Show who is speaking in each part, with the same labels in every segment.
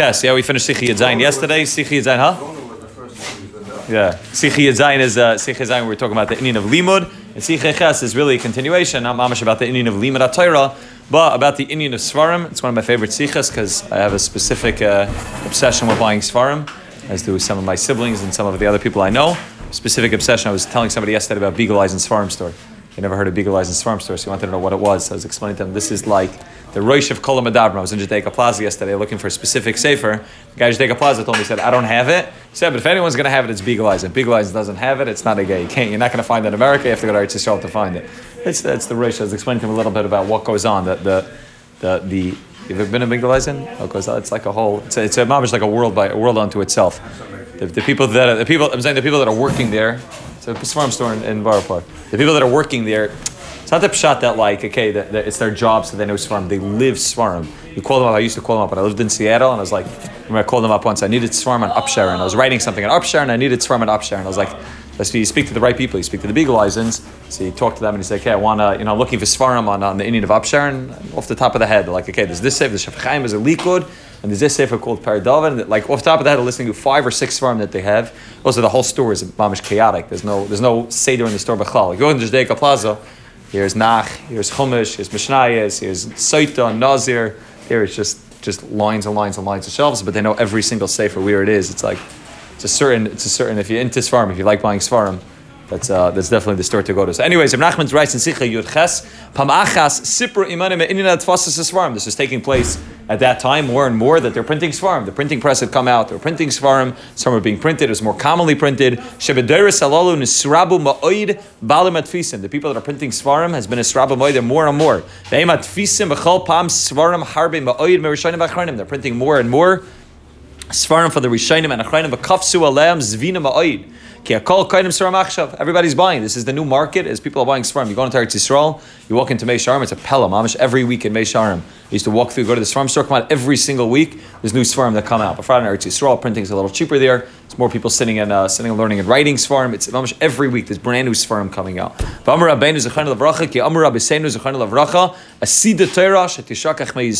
Speaker 1: Ches, yeah, we finished Sichi Yud Zayin yesterday. Sichi Yud Zayin, huh? Yeah, Sichi Yud Zayin is uh, Sichi Yud Zayin. We're talking about the inyan of Limud, and Sichi Ches is really a continuation. Not mamish about the inyan of Limud Torah, but about the inyan of Svarim. It's one of my favorite Sichas because I have a specific uh, obsession with buying Svarim, as do some of my siblings and some of the other people I know. Specific obsession. I was telling somebody yesterday about Biegeleisen Svarim store. You never heard of Biegeleisen Svarim store, so you wanted to know what it was. So I was explaining to them this is like the Roish of Kolam Adabra. I was in Judaica Plaza yesterday looking for a specific sefer. The guy at Judaica Plaza told me, he said, I don't have it. He said, but if anyone's going to have it, it's Biegeleisen. If doesn't have it, it's not a gay. You can't, you're not going to find it in America. You have to go to Eretz Yisrael to find it. It's, it's the Roish. I was explaining to him a little bit about what goes on. The, the, the, the You've ever been a Biegeleisen goes? It's like a whole, it's a, it's a mamish like a world by a world unto itself. The, the people that are, the people, I'm saying the people that are working there, it's a farm store in, in Borough Park. The people that are working there, it's not the pshat that like okay that, that it's their job so they know svarim. They live svarim. You call them up. I used to call them up when I lived in Seattle, and I was like, I called them up once. I needed svarim on and I was writing something on and I needed svarim on and I was like, let's you speak to the right people. You speak to the Beagle. So you talk to them and you say, okay, I want to, you know, I'm looking for svarim on, on the inyan of Upshare, and off the top of the head, like, okay, there's this safe, the Shafchaim is a likud, and there's this sefer called Paradava, and like off the top of the head, listening to five or six farm that they have. Also, the whole store is mamish chaotic. There's no there's no seder in the store b'chal. Like, you go into Judaica Plaza, here's Nach, here's Chumash, here's Mishnayos, here's Saita, Nazir. Here it's just just lines and lines and lines of shelves, but they know every single sefer where it is. It's like it's a certain it's a certain if you're into Svarim, if you like buying Svarim, that's uh, that's definitely the store to go to. So, anyways, Ibn Nachman's writes in Sicha Yud Ches, Pamachas Sipra Imanim Svarim. This is taking place at that time more and more that they're printing Svarim. The printing press had come out. They were printing Svarim. Some were being printed. It was more commonly printed. The people that are printing Svarim has been a Srabu Ma'oid. More and more. They're printing more and more. Svarim for the Rishonim and Achranim B'kafsu Aleim Zvina Ma'oid. Everybody's buying. This is the new market as people are buying Svarim. You go into Eretz Yisrael, you walk into Meah Shearim, it's a Pella, Mamish, every week in Meah Shearim. I used to walk through, go to the Svarim store, come out every single week. There's new Svarim that come out. But Friday in Eretz Yisrael, printing's a little cheaper there. It's more people sitting and uh, sitting and learning and writing Svarim. It's every week. There's brand new Svarim coming out. V'amar Rabbeinu Lavracha, ki Amar Rabbeinu Zechanu Lavracha, Asida Torah me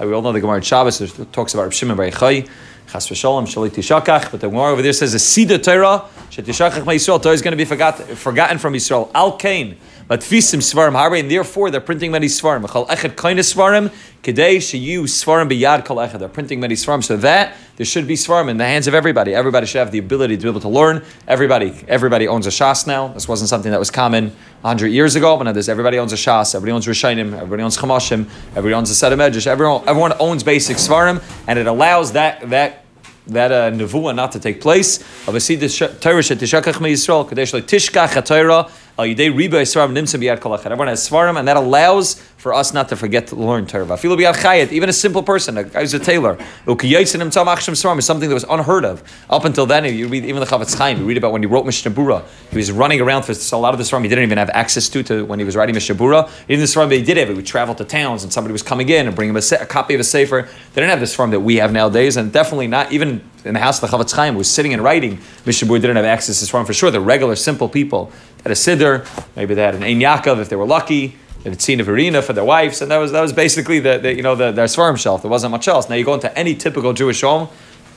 Speaker 1: We all know the Gemara in Shabbos talks about Reb Shimon Bar Yochai. Chas v'shalom shalit tishakach. But the Gemara over there says a sida Torah shetishakach Yisrael. Torah is going to be forgot, forgotten from Yisrael. Al kain. But fisim svarim harbe, and therefore they're printing many svarim. Chal echet kaina svarim kedei sheyu svarim biyad kol echet. They're printing many svarim, so that there should be svarim in the hands of everybody. Everybody should have the ability to be able to learn. Everybody, everybody owns a shas now. This wasn't something that was common hundred years ago, but now there's everybody owns a shas, everybody owns rishayim, everybody owns chamashim, everybody owns a set of medrash. Everyone, everyone owns basic svarim, and it allows that that that uh, nevuah not to take place. Of a Torah shetishakach me Yisrael kadesh tishkach Torah Everyone has svarim, and that allows for us not to forget to learn Torah. Even a simple person, a guy who's a tailor, something that was unheard of up until then. You read even the Chafetz Chaim. You read about when he wrote Mishnah Berurah. He was running around for a lot of the svarim he didn't even have access to, to when he was writing Mishnah Berurah. Even the svarim he did have, he would travel to towns, and somebody was coming in and bring him a, a copy of a sefer. They didn't have this svarim that we have nowadays, and definitely not even in the house of the Chafetz Chaim was sitting and writing. Mishnah Berurah didn't have access to this farm for sure. The regular, simple people had a siddur, maybe they had an Ein Yaakov if they were lucky. They had a Verena for their wives, and that was that was basically the, the you know the, their svarim shelf. There wasn't much else. Now you go into any typical Jewish home,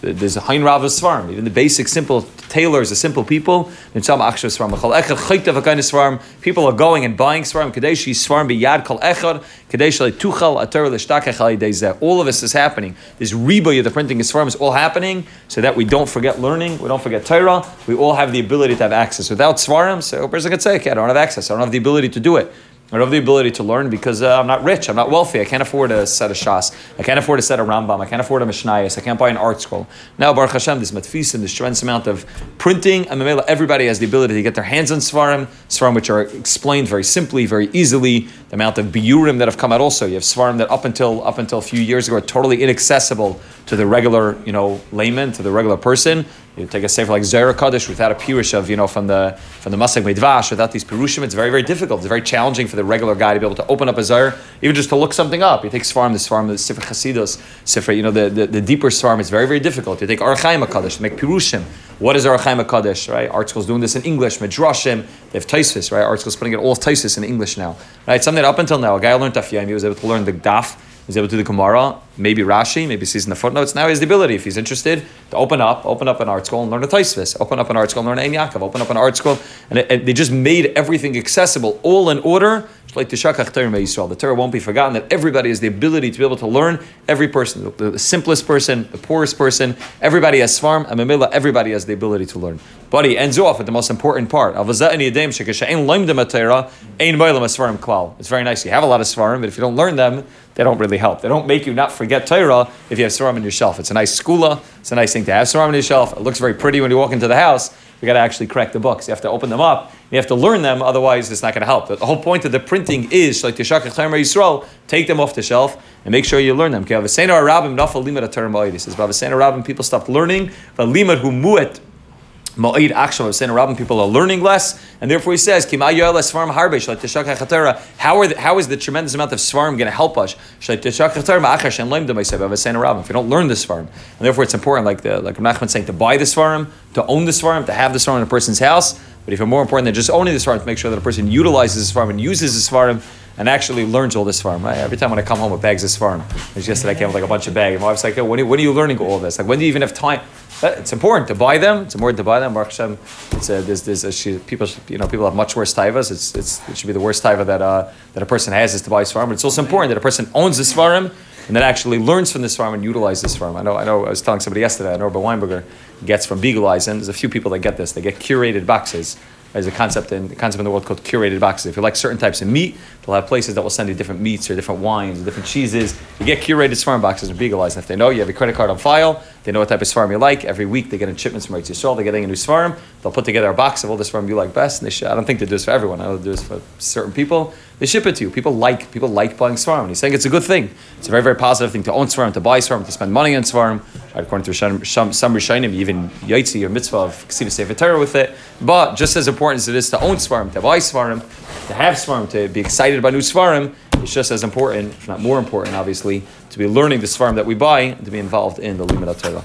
Speaker 1: there's a Hein Rav of Svarim. Even the basic, simple tailors, the simple people, people are going and buying Svarim. Kadesh Svarim biyad kol echad. Kadesh tuchal atar l'shtakech All of this is happening. This reboy of the printing of is all happening so that we don't forget learning, we don't forget Torah. We all have the ability to have access. Without Svarim, so a person could say, okay, I don't have access. I don't have the ability to do it. I don't have the ability to learn because uh, I'm not rich. I'm not wealthy. I can't afford a set of Shas. I can't afford a set of Rambam. I can't afford a Mishnayos. I can't buy an ArtScroll. Now, Baruch Hashem, this matfisim, this tremendous amount of printing, and everybody has the ability to get their hands on Svarim, Svarim which are explained very simply, very easily. The amount of biurim that have come out also. You have Svarim that up until up until a few years ago are totally inaccessible to the regular, you know, layman, to the regular person. You take a sefer like Zera Kaddish without a pirush of, you know, from the from the Matok Midvash, without these pirushim, it's very, very difficult. It's very challenging for the regular guy to be able to open up a Zera, even just to look something up. You take Svarim, the Svarim, the Sefer Chasidus, Sefer, you know, the, the, the deeper Svarim, it's very, very difficult. You take Archaim Kaddish, make pirushim. What is Archaim Kaddish, right? ArtScroll's doing this in English, Midrashim, they have Taisis, right? ArtScroll's putting it all Taisis in English now, right? Something that up until now, a guy learned Daf he was able to learn the Daf, He's able to do the Gemara, maybe Rashi, maybe sees in the footnotes. Now he has the ability, if he's interested, to open up, open up an ArtScroll and learn a Taisvis, open up an ArtScroll and learn Ein Yaakov, open up an ArtScroll, and, it, and they just made everything accessible, all in order the Torah won't be forgotten that everybody has the ability to be able to learn. Every person, the, simplest person, the poorest person, everybody has svarm, and Mamila, everybody has the ability to learn. But he ends off with the most important part. It's very nice. You have a lot of svarim, but if you don't learn them, they don't really help. They don't make you not forget Torah if you have svarim in your shelf. It's a nice skula. It's a nice thing to have svarim in your shelf. It looks very pretty when you walk into the house. You got to actually crack the books. You have to open them up. You have to learn them. Otherwise, it's not going to help. The whole point of the printing is like the Shakach Yisrael. Take them off the shelf and make sure you learn them. He says, Rabim, people stopped learning. Ma'id Akshav of Rabban, people are learning less, and therefore he says, How are the, how is the tremendous amount of Svarim going to help us? If we don't learn the Svarim. And therefore it's important, like the like Nachman saying, to buy the Svarim, to own the Svarim, to have the Svarim in a person's house. But even more important than just owning the Svarim, to make sure that a person utilizes the Svarim and uses the Svarim and actually learns all this farm. Right? Every time when I come home with bags of farm, it's just that I came with like a bunch of bags. My wife's like, when, are, when are you learning all this? Like, when do you even have time? It's important to buy them. It's important to buy them. Baruch Hashem, it's a, there's, there's a, people, you know, people have much worse taivas. It's, it's, it should be the worst taiva that, uh, that a person has is to buy farm. But it's also important that a person owns this farm and then actually learns from this farm and utilizes this farm. I know, I know. I was telling somebody yesterday. I know Weinberger gets from Beagle there's a few people that get this. They get curated boxes there's a concept in the concept in the world called curated boxes. If you like certain types of meat, they'll have places that will send you different meats or different wines, or different cheeses. You get curated svarim boxes or Biegeleisen. And if they know you have a credit card on file, they know what type of svarim you like. Every week they get in shipments from Eretz Yisrael. They're getting a new svarim. They'll put together a box of all the svarim you like best. And they sh- I don't think they do this for everyone. I know they do this for certain people. They ship it to you. People like people like buying svarim. He's saying it's a good thing. It's a very very positive thing to own svarim, to buy svarim, to spend money on svarim. Right, according to some rishonim, even yaitzi or mitzvah of ksiva sefer Torah with it. But just as important as it is to own svarim, to buy svarim, to have svarim, to be excited about new svarim, it's just as important, if not more important, obviously, to be learning the svarim that we buy and to be involved in the limud Torah.